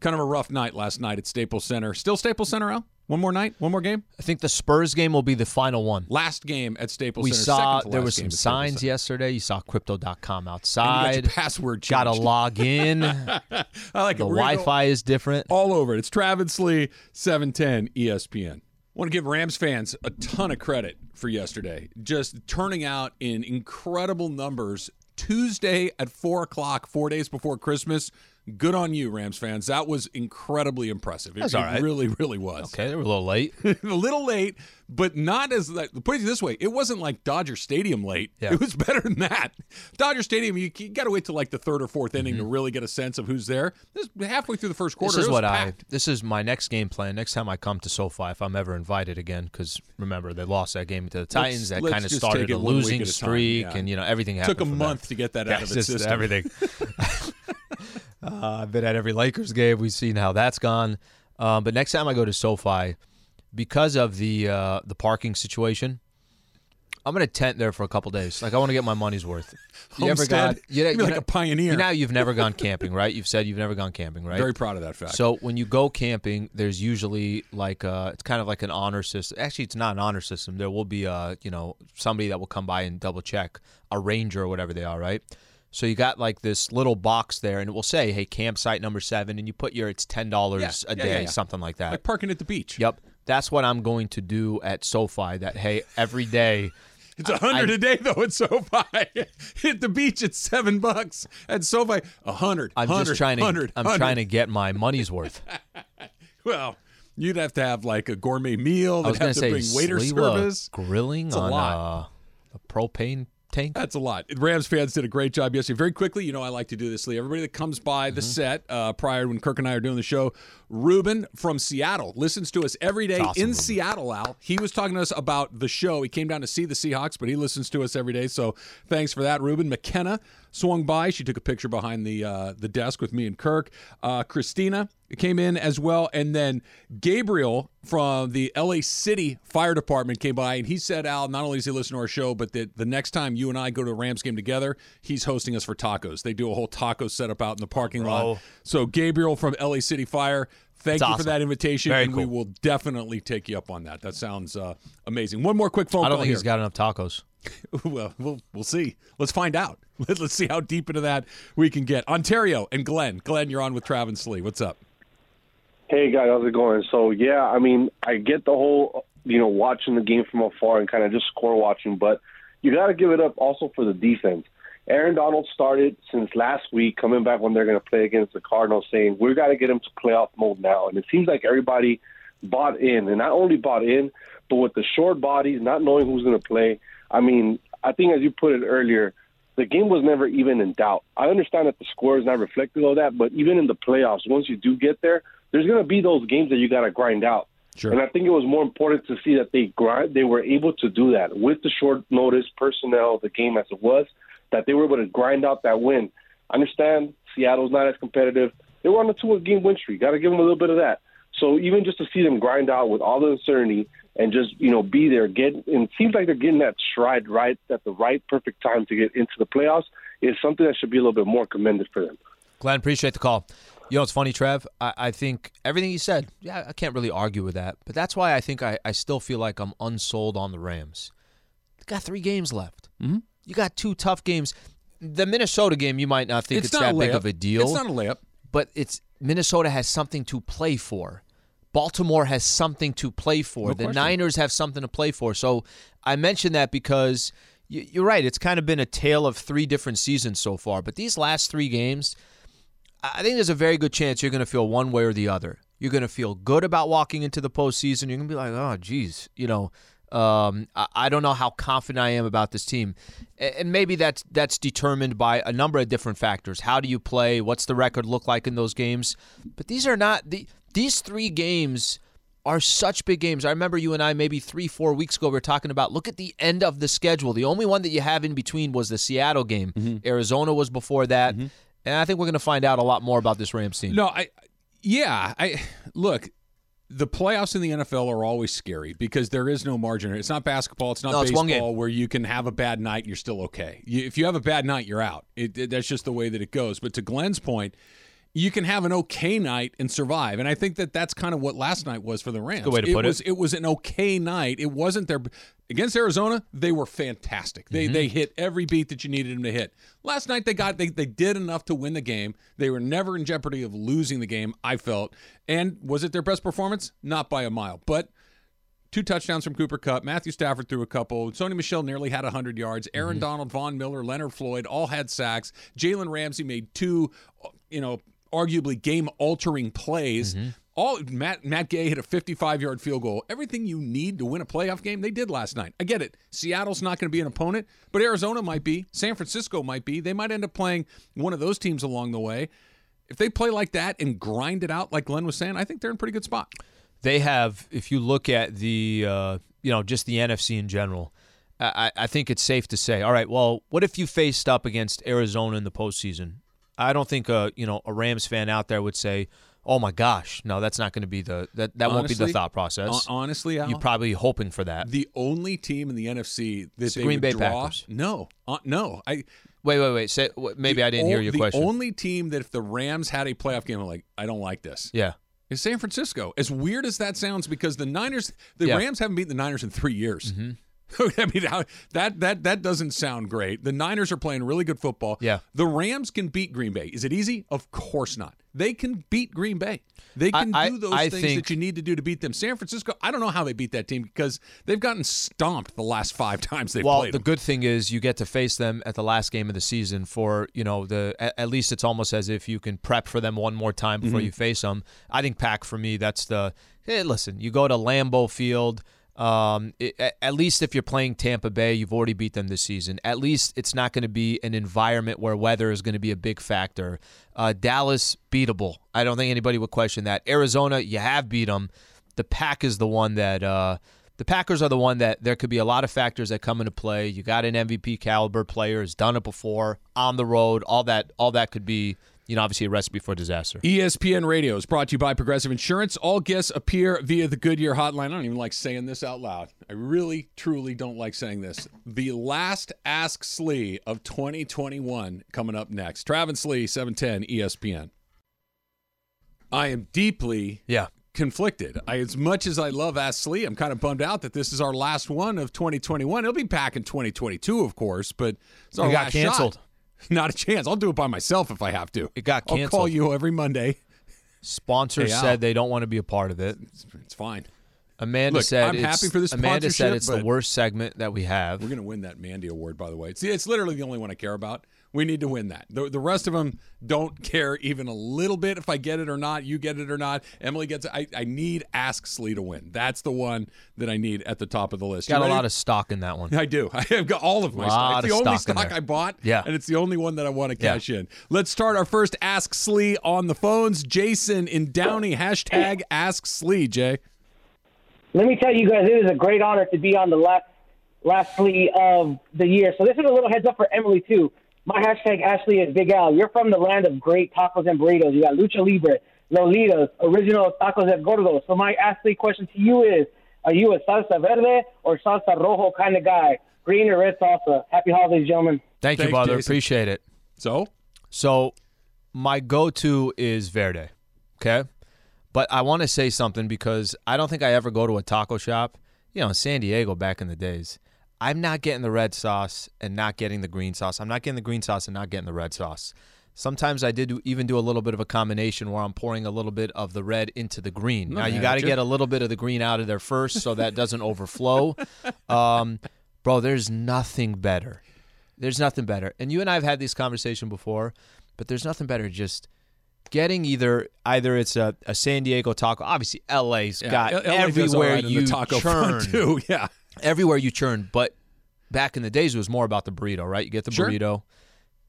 Kind of a rough night last night at Staples Center. Still Staples Center, Al? One more night? One more game? I think the Spurs game will be the final one. Last game at Staples We Center. saw there was some signs yesterday. You saw crypto.com you outside. your password Got to log in. I like The it. We're gonna go- Wi-Fi is different. all over it. It's Travis Lee, 710 ESPN. Want to give Rams fans a ton of credit for yesterday. Just turning out in incredible numbers Tuesday at 4 o'clock, four days before Christmas. Good on you, Rams fans. That was incredibly impressive. It, That's all right. really, really was. Okay, they were a little late. a little late, but not as like put it this way, it wasn't like Dodger Stadium late. Yeah. It was better than that. Dodger Stadium, you, you got to wait till like the third or fourth inning to really get a sense of who's there. This halfway through the first quarter. Mm-hmm. This is what packed. I. This is my next game plan. Next time I come to SoFi, if I'm ever invited again, because remember they lost that game to the Titans. that let's kind of started a losing streak, yeah. and you know everything happened. took a month to get that Yeah, out of its system. everything. Uh, I've been at every Lakers game. We've seen how that's gone. Um, but next time I go to SoFi, because of the uh, the parking situation, I'm gonna tent there for a couple days. Like I want to get my money's worth. You ever gone? You, You'd you like know- a pioneer. You know, how you've never gone camping, right? You've said you've never gone camping, right? Very proud of that fact. So when you go camping, there's usually like uh, it's kind of like an honor system. Actually, it's not an honor system. There will be a you know somebody that will come by and double check a ranger or whatever they are, right? So you got like this little box there, and it will say, "Hey, campsite number seven, and you put your it's ten dollars Yeah, a yeah, day, yeah, something like that. like parking at the beach. Yep, that's what I'm going to do at SoFi. That hey, every day. It's a hundred a day though at SoFi. Hit the beach at seven bucks at SoFi. A hundred. I'm just trying to. hundred, I'm hundred. trying to get my money's worth. Well, You'd have to have like a gourmet meal. I was going have to say bring waiter service. grilling It's a on lot. Uh, a propane tank. That's a lot. Rams fans did a great job yesterday. Very quickly, you know, I like to do this, Lee. Everybody that comes by Mm-hmm. the set uh, prior when Kirk and I are doing the show, Ruben from Seattle listens to us every day awesome, in Ruben. Seattle, Al. He was talking to us about the show. He came down to see the Seahawks, but he listens to us every day. So thanks for that, Ruben. McKenna swung by. She took a picture behind the uh, the desk with me and Kirk. Uh, Christina came in as well. And then Gabriel from the LA City Fire Department came by and he said, Al, not only does he listen to our show, but that the next time you and I go to a Rams game together, he's hosting us for tacos. They do a whole taco setup out in the parking lot. So, Gabriel from LA City Fire, thank That's you for that invitation. Very and we will definitely take you up on that. That sounds uh, amazing. One more quick phone call. I don't call think here. he's got enough tacos. well, we'll we'll see. Let's find out. Let, us see how deep into that we can get. Ontario and Glenn. Glenn, you're on with Travis Lee. What's up? Hey guys, how's it going? So yeah, I mean, I get the whole you know watching the game from afar and kind of just score watching, but you got to give it up also for the defense. Aaron Donald started since last week, coming back when they're going to play against the Cardinals, saying we got to get him to playoff mode now, and it seems like everybody bought in, and not only bought in, but with the short bodies, not knowing who's going to play. I mean, I think as you put it earlier, the game was never even in doubt. I understand that the score is not reflective of that, but even in the playoffs, once you do get there, there's going to be those games that you got to grind out. Sure. And I think it was more important to see that they grind, they were able to do that with the short notice personnel, the game as it was, that they were able to grind out that win. I understand Seattle's not as competitive. They were on a two game win streak. Got to give them a little bit of that. So even just to see them grind out with all the uncertainty and just you know be there, get and it seems like they're getting that stride right at the right perfect time to get into the playoffs is something that should be a little bit more commended for them. Glenn, appreciate the call. You know, it's funny, Trev. I, I think everything you said, yeah, I can't really argue with that. But that's why I think I, I still feel like I'm unsold on the Rams. They got three games left. Mm-hmm. You got two tough games. The Minnesota game, you might not think it's, not that big of a deal. It's not a layup. but it's Minnesota has something to play for. Baltimore has something to play for. No the question. Niners have something to play for. So I mention that because you're right. It's kind of been a tale of three different seasons so far. But these last three games, I think there's a very good chance you're going to feel one way or the other. You're going to feel good about walking into the postseason. You're going to be like, oh, geez, you know, um, I, I don't know how confident I am about this team, and maybe that's that's determined by a number of different factors. How do you play? What's the record look like in those games? But these are not the these three games are such big games. I remember you and I maybe three, four weeks ago we were talking about look at the end of the schedule. The only one that you have in between was the Seattle game. Arizona was before that. And I think we're going to find out a lot more about this Rams team. No, I yeah, I look, the playoffs in the NFL are always scary because there is no margin. It's not basketball, it's not No, baseball where you can have a bad night and you're still okay. You, if you have a bad night, you're out. It, it- that's just the way that it goes. But to Glenn's point, you can have an okay night and survive. And I think that that's kind of what last night was for the Rams. Good way to it put it. was it was an okay night. It wasn't their against Arizona. They were fantastic. They Mm-hmm. they hit every beat that you needed them to hit. Last night they got they they did enough to win the game. They were never in jeopardy of losing the game. I felt. And was it their best performance? Not by a mile, but. Two touchdowns from Cooper Kupp. Matthew Stafford threw a couple. Sony Michel nearly had 100 yards. Aaron Mm-hmm. Donald, Von Miller, Leonard Floyd all had sacks. Jalen Ramsey made two, you know, arguably game altering plays. Mm-hmm. All Matt Matt Gay hit a 55 yard field goal. Everything you need to win a playoff game, they did last night. I get it. Seattle's not going to be an opponent, but Arizona might be. San Francisco might be. They might end up playing one of those teams along the way. If they play like that and grind it out, like Glenn was saying, I think they're in a pretty good spot. they have if you look at the uh, you know just the NFC in general I, I think it's safe to say all right well what if you faced up against Arizona in the postseason I don't think a you know a Rams fan out there would say oh my gosh no that's not going to be the that, that won't be the thought process Honestly, Al, you're probably hoping for that the only team in the NFC that the they Green Bay draw, Packers. No, uh, no. I wait wait wait say, maybe I didn't hear your the question The only team that if the Rams had a playoff game, I'm like, I don't like this. yeah Is San Francisco. As weird as that sounds, because the Niners, the Yeah. Mm-hmm. Rams haven't beaten the Niners in three years. I mean, that that that doesn't sound great. The Niners are playing really good football. Yeah. The Rams can beat Green Bay. Is it easy? Of course not. They can beat Green Bay. They can I- do those I things think- that you need to do to beat them. San Francisco, I don't know how they beat that team because they've gotten stomped the last five times they've well, played. the good thing is you get to face them at the last game of the season for you know the at, at least it's almost as if you can prep for them one more time Mm-hmm. before you face them. I think Pack for me that's the Hey, listen, you go to Lambeau Field. Um, it, at least if you're playing Tampa Bay, you've already beat them this season. At least it's not going to be an environment where weather is going to be a big factor. Uh, Dallas, beatable. I don't think anybody would question that. Arizona, you have beat them. The Pack is the one that. Uh, the Packers are the one that there could be a lot of factors that come into play. You got an MVP caliber player, has done it before, on the road, all that all that could be you know, obviously a recipe for disaster. ESPN Radio is brought to you by Progressive Insurance. All guests appear via the Goodyear hotline. I don't even like saying this out loud. I really, truly don't like saying this. The last Ask Slee of 2021 coming up next. Travis Slee, 710 ESPN. I am deeply yeah conflicted. I, as much as I love Ask Slee, I'm kind of bummed out that this is our last one of 2021. It'll be back in 2022, of course, but it's our it got last canceled. Shot. Not a chance. I'll do it by myself if I have to. It got canceled. I'll call you every Monday. Sponsors Hey, Al. said they don't want to be a part of it. It's, it's fine. Amanda Look, said I'm it's- happy for this Amanda said sponsorship, it's the but- worst segment that we have. We're going to win that Mandy Award, by the way. It's, it's literally the only one I care about. We need to win that. The, the rest of them don't care even a little bit if I get it or not. You get it or not. Emily gets it. I, I need Ask Slee to win. That's the one that I need at the top of the list. You Got a lot of stock in that one. I do. I have got all of my stock. It's the of only stock stock. I bought. Yeah. And it's the only one that I want to Yeah. cash in. Let's start our first Ask Slee on the phones. Jason in Downey, hashtag Ask Slee, Jay. Let me tell you guys, it is a great honor to be on the last last flea of the year. So this is a little heads up for Emily too. My hashtag Ask Slee is Big Al. You're from the land of great tacos and burritos. You got Lucha Libre, Lolitas, original tacos de gordo. So my Ask Slee question to you is: Are you a salsa verde or salsa rojo kind of guy? Green or red salsa? Happy holidays, gentlemen. Thank you, Thanks, brother. Jason. Appreciate it. So, So, my go-to is Verde. Okay, but I want to say something because I don't think I ever go to a taco shop. You know, in San Diego back in the days. I'm not getting the red sauce and not getting the green sauce. I'm not getting the green sauce and not getting the red sauce. Sometimes I did do- even do a little bit of a combination where I'm pouring a little bit of the red into the green. now you got to get a little bit of the green out of there first so that doesn't overflow. Um, bro, there's nothing better. There's nothing better. And you and I have had this conversation before, but there's nothing better just getting either either it's a, a San Diego taco. Obviously, LA's yeah, got L- LA everywhere right you taco front, too. Yeah. Everywhere you churn, but back in the days it was more about the burrito, right? You get the Sure. burrito,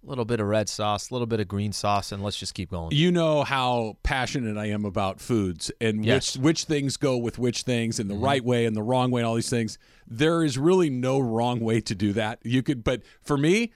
a little bit of red sauce, a little bit of green sauce, and let's just keep going. You know how passionate I am about foods and Yes. which which things go with which things and the Mm-hmm. right way and the wrong way and all these things. There is really no wrong way to do that. You could but for me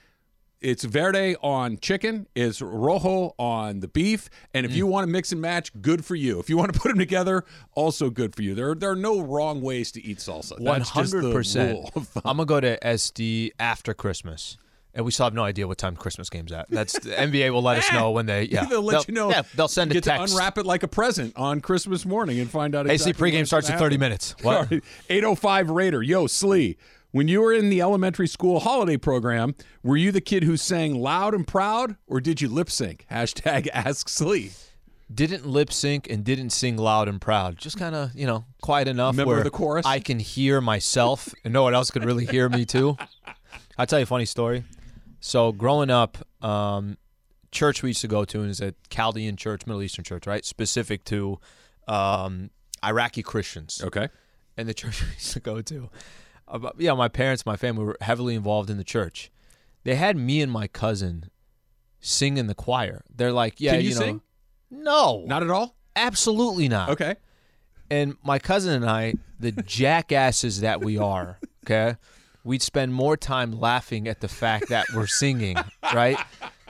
it's verde on chicken, it's rojo on the beef, and if Mm. you want to mix and match, good for you. If you want to put them together, also good for you. There, there are no wrong ways to eat salsa. One That's just the hundred percent. I'm gonna go to SD after Christmas. And we still have no idea what time Christmas game's at. That's the NBA will let us know when they yeah They'll let you know. Yeah, they'll send you a get text. to unwrap it like a present on Christmas morning and find out. Exactly Slee, pregame starts in 30 minutes. What? 805 Raider. Yo, Slee, when you were in the elementary school holiday program, were you the kid who sang loud and proud or did you lip sync? Hashtag Ask Slee. didn't lip sync and didn't sing loud and proud. Just kind of, you know, quiet enough Member of where the chorus? I can hear myself and no one else could really hear me too. I'll tell you a funny story. So growing up, um, church we used to go to is a Chaldean church, Middle Eastern church, right? Specific to um, Iraqi Christians. Okay. and the church we used to go to. About, yeah, my parents, my family were heavily involved in the church. They had me and my cousin sing in the choir. They're like, yeah, Can you know, sing? no, Not at all? absolutely not. Okay. And my cousin and I, the jackasses that we are, okay, we'd spend more time laughing at the fact that we're singing, right?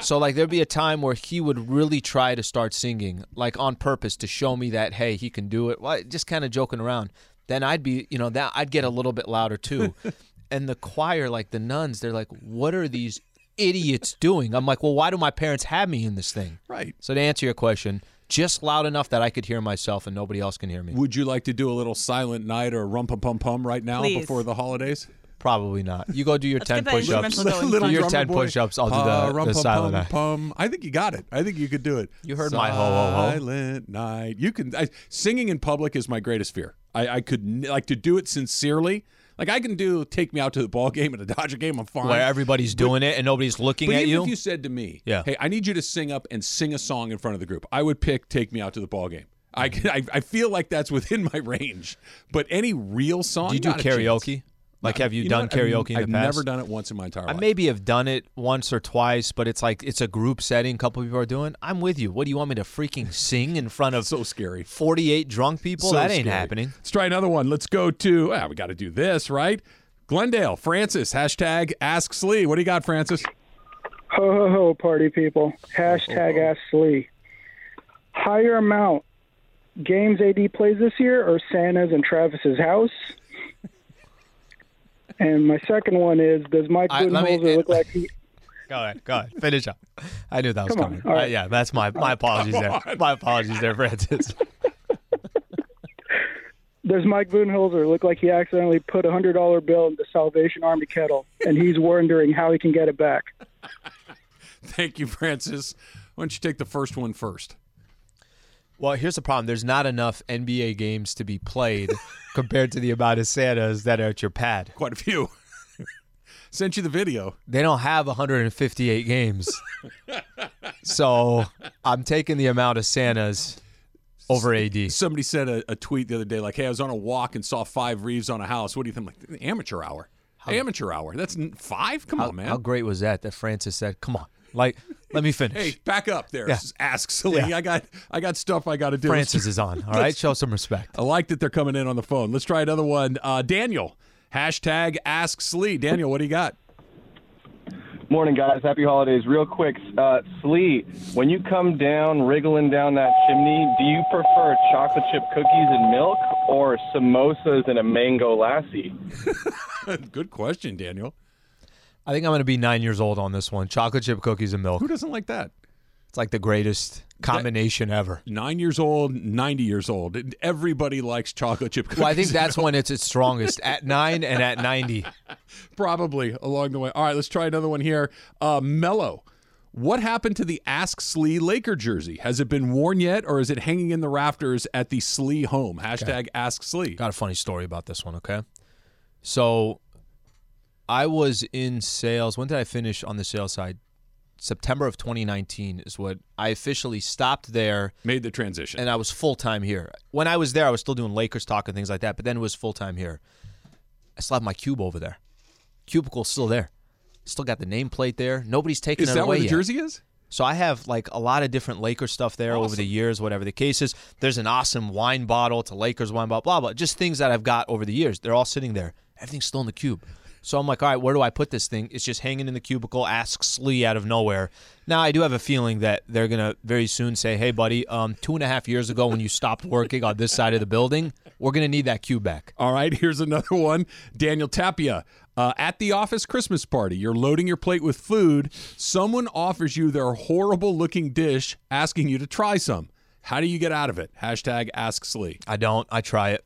So like there'd be a time where he would really try to start singing, like on purpose to show me that hey, he can do it. Well, just kind of joking around. Then I'd be, you know, that I'd get a little bit louder too. and the choir, like the nuns, they're like, "What are these idiots doing?" I'm like, "Well, why do my parents have me in this thing?" Right. So to answer your question, just loud enough that I could hear myself and nobody else can hear me. Would you like to do a little silent night or rum pum pum pum right now Please. before the holidays? Probably not. You go do your Let's ten get that push-ups. instrumental going. Do your drummer ten boy. push-ups. I'll do Pa, the, rum, the pum, silent pum, night. pum. I think you got it. I think you could do it. You heard my ho, ho, ho. Silent night. You can. I, singing in public is my greatest fear. I, I could n- like to do it sincerely. Like I can do take me out to the ball game at a Dodger game. I'm fine. Where everybody's doing it and nobody's looking But at even you. if you said to me, Yeah. "Hey, I need you to sing up and sing a song in front of the group," I would pick "Take Me Out to the Ball Game." I, can- I I feel like that's within my range. But any real song, Do you do not a chance. karaoke? Like, have you, know done what? I've- karaoke in I've the past? never done it once in my entire life. I life. maybe have done it once or twice, but it's like it's a group setting. A couple people are doing. I'm with you. What do you want me to freaking sing in front of so scary. 48 drunk people? So that ain't scary. happening. Let's try another one. Let's go to. Ah, we got to do this right. Glendale, Francis. Hashtag Ask Slee. What do you got, Francis? Ho ho ho, party people. Hashtag Ask Slee. Higher amount. Games AD plays this year or Santa's and Travis's house? And my second one is Does Mike I- let me- Budenholzer look like he. Go ahead. Go ahead. Finish up. I knew that was Come on. coming. All right. Uh, yeah, that's my my apologies there. My apologies there, Francis. Does Mike Budenholzer look like he accidentally put a $100 bill in the Salvation Army kettle and he's wondering how he can get it back? Thank you, Francis. Why don't you take the first one first? Well, here's the problem. There's not enough NBA games to be played compared to the amount of Santas that are at your pad. Quite a few. Sent you the video. They don't have 158 games. so I'm taking the amount of Santas over AD. Somebody said a, a tweet the other day, like, "Hey, I was on a walk and saw five Reeves on a house. What do you think?" I'm like amateur hour. amateur hour. That's five. Come How, on, man. how great was that that Francis said, come on, like, let me finish. Hey, back up there. Yeah. Ask Silly. Yeah. I got I got stuff I got to do. Francis is on. All right, show some respect. I like that they're coming in on the phone. Let's try another one. Uh, Daniel. Hashtag Ask Slee. Daniel, what do you got? Morning, guys. Happy holidays. Real quick, uh, Slee, when you come down, wriggling down that chimney, do you prefer chocolate chip cookies and milk or samosas and a mango lassi? Good question, Daniel. I think I'm going to be nine years old on this one. Chocolate chip cookies and milk. Who doesn't like that? It's like the greatest combination ever. Nine years old, 90 years old. Everybody likes chocolate chip cookies. Well, I think that's when it's its strongest at nine and at 90. Probably along the way. All right, let's try another one here. Uh, Mello. What happened to the Ask Slee Laker jersey? Has it been worn yet, or is it hanging in the rafters at the Slee home? Hashtag Ask Slee. Got a funny story about this one, okay? So I was in sales. When did I finish on the sales side? September of 2019 is what I officially stopped there Made the transition. and I was full time here. When I was there, I was still doing Lakers talk and things like that, but then it was full time here. I still have my cube over there. Cubicle's still there. Still got the nameplate there. Nobody's taking is it that away where the yet. jersey is? So I have like a lot of different Lakers stuff there over the years, whatever the case is. There's an awesome wine bottle. It's a Lakers wine bottle, blah, blah. Just things that I've got over the years. They're all sitting there. Everything's still in the cube. So I'm like, all right, where do I put this thing? It's just hanging in the cubicle, asks Lee out of nowhere. Now, I do have a feeling that they're going to very soon say, hey, buddy, um, two and a half years ago when you stopped working on this side of the building, we're going to need that cube back. All right, here's another one. Daniel Tapia. Uh, at the office Christmas party, you're loading your plate with food. Someone offers you their horrible looking dish, asking you to try some. How do you get out of it? Hashtag Ask Slee. I don't. I try it.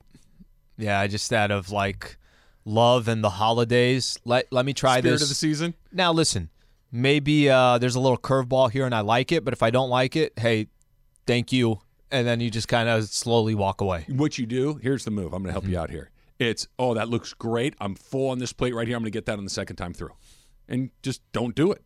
Yeah, I just out of like love and the holidays. Let let me try Spirit this. of the season. Now listen, maybe uh, there's a little curveball here and I like it, but if I don't like it, hey, thank you, and then you just kind of slowly walk away. What you do, here's the move. I'm going to help Mm-hmm. you out here. It's, oh, that looks great. I'm full on this plate right here. I'm going to get that on the second time through. And just don't do it.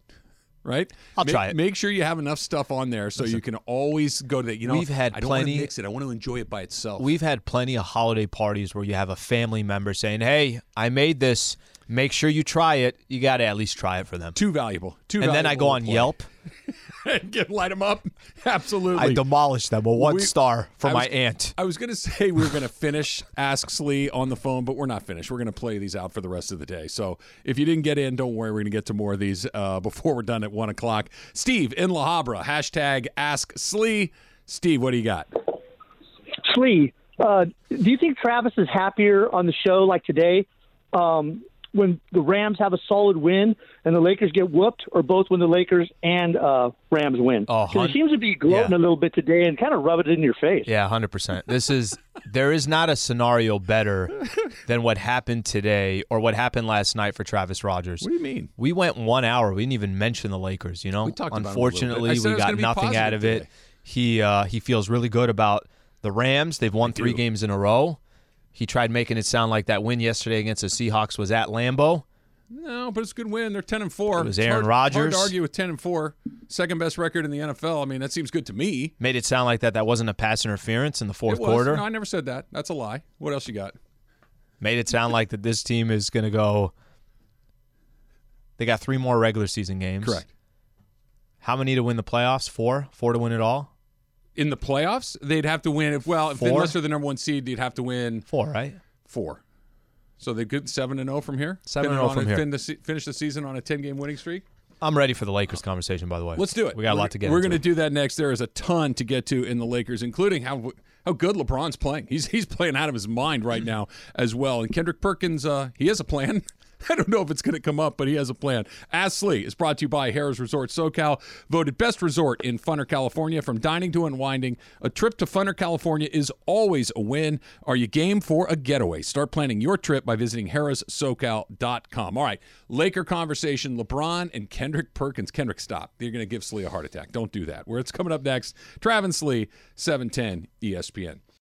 Right? I'll make, try it. Make sure you have enough stuff on there so you can always go to that. you know, We've had I don't want plenty- to mix it. I want to enjoy it by itself. We've had plenty of holiday parties where you have a family member saying, "Hey, I made this. Make sure you try it. You got to at least try it for them." Too valuable. Too And then I go on play. Yelp. And get light them up. Absolutely. I demolish them. A one We- star for I my aunt. I was going to say we were going to finish Ask Slee on the phone, but we're not finished. We're going to play these out for the rest of the day. So if you didn't get in, don't worry. We're going to get to more of these uh, before we're done at 1 o'clock. Steve in La Habra, hashtag Ask Slee. Steve, what do you got? Slee, uh, do you think Travis is happier on the show like today um, when the Rams have a solid win and the Lakers get whooped, or both when the Lakers and uh, Rams win? Oh, 'Cause hun- he seems to be gloating yeah. a little bit today and kind of rub it in your face. Yeah, hundred percent. This is there is not a scenario better than what happened today or what happened last night for Travis Rodgers. What do you mean? We went one hour. We didn't even mention the Lakers. You know, We talked about it a little bit. unfortunately, I we got nothing out positive of it. He uh, he feels really good about the Rams. They've won three do. games in a row. He tried making it sound like that win yesterday against the Seahawks was at Lambeau. No, but it's a good win. They're 10 and 4. It was Aaron hard, Hard Rodgers. to argue with 10 and 4. second best record in the NFL. I mean, that seems good to me. Made it sound like that that wasn't a pass interference in the fourth quarter. No, I never said that. That's a lie. What else you got? Made it sound like that this team is going to go. They got three more regular season games. Correct. How many to win the playoffs? Four. Four to win it all. In the playoffs, they'd have to win. If well, if Four? unless they're the number one seed, they'd have to win Four, right? four. So they good seven and zero from here. 7 and 0 from a- here. fin- the se- Finish the season on a ten game winning streak. I'm ready for the Lakers conversation. By the way, Let's do it. We got a We're- lot to get. We're going to do that next. There is a ton to get to in the Lakers, including how how good LeBron's playing. He's he's playing out of his mind right now as well. And Kendrick Perkins, uh, he has a plan. I don't know if it's going to come up, but he has a plan. Ask Slee is brought to you by Harrah's Resort SoCal, voted best resort in Funner, California. From dining to unwinding, a trip to Funner, California is always a win. Are you game for a getaway? Start planning your trip by visiting harrahssocal.com. All right, Laker conversation, LeBron and Kendrick Perkins. Kendrick, stop. You're going to give Slee a heart attack. Don't do that. Where it's coming up next, Travis Lee, 710 ESPN.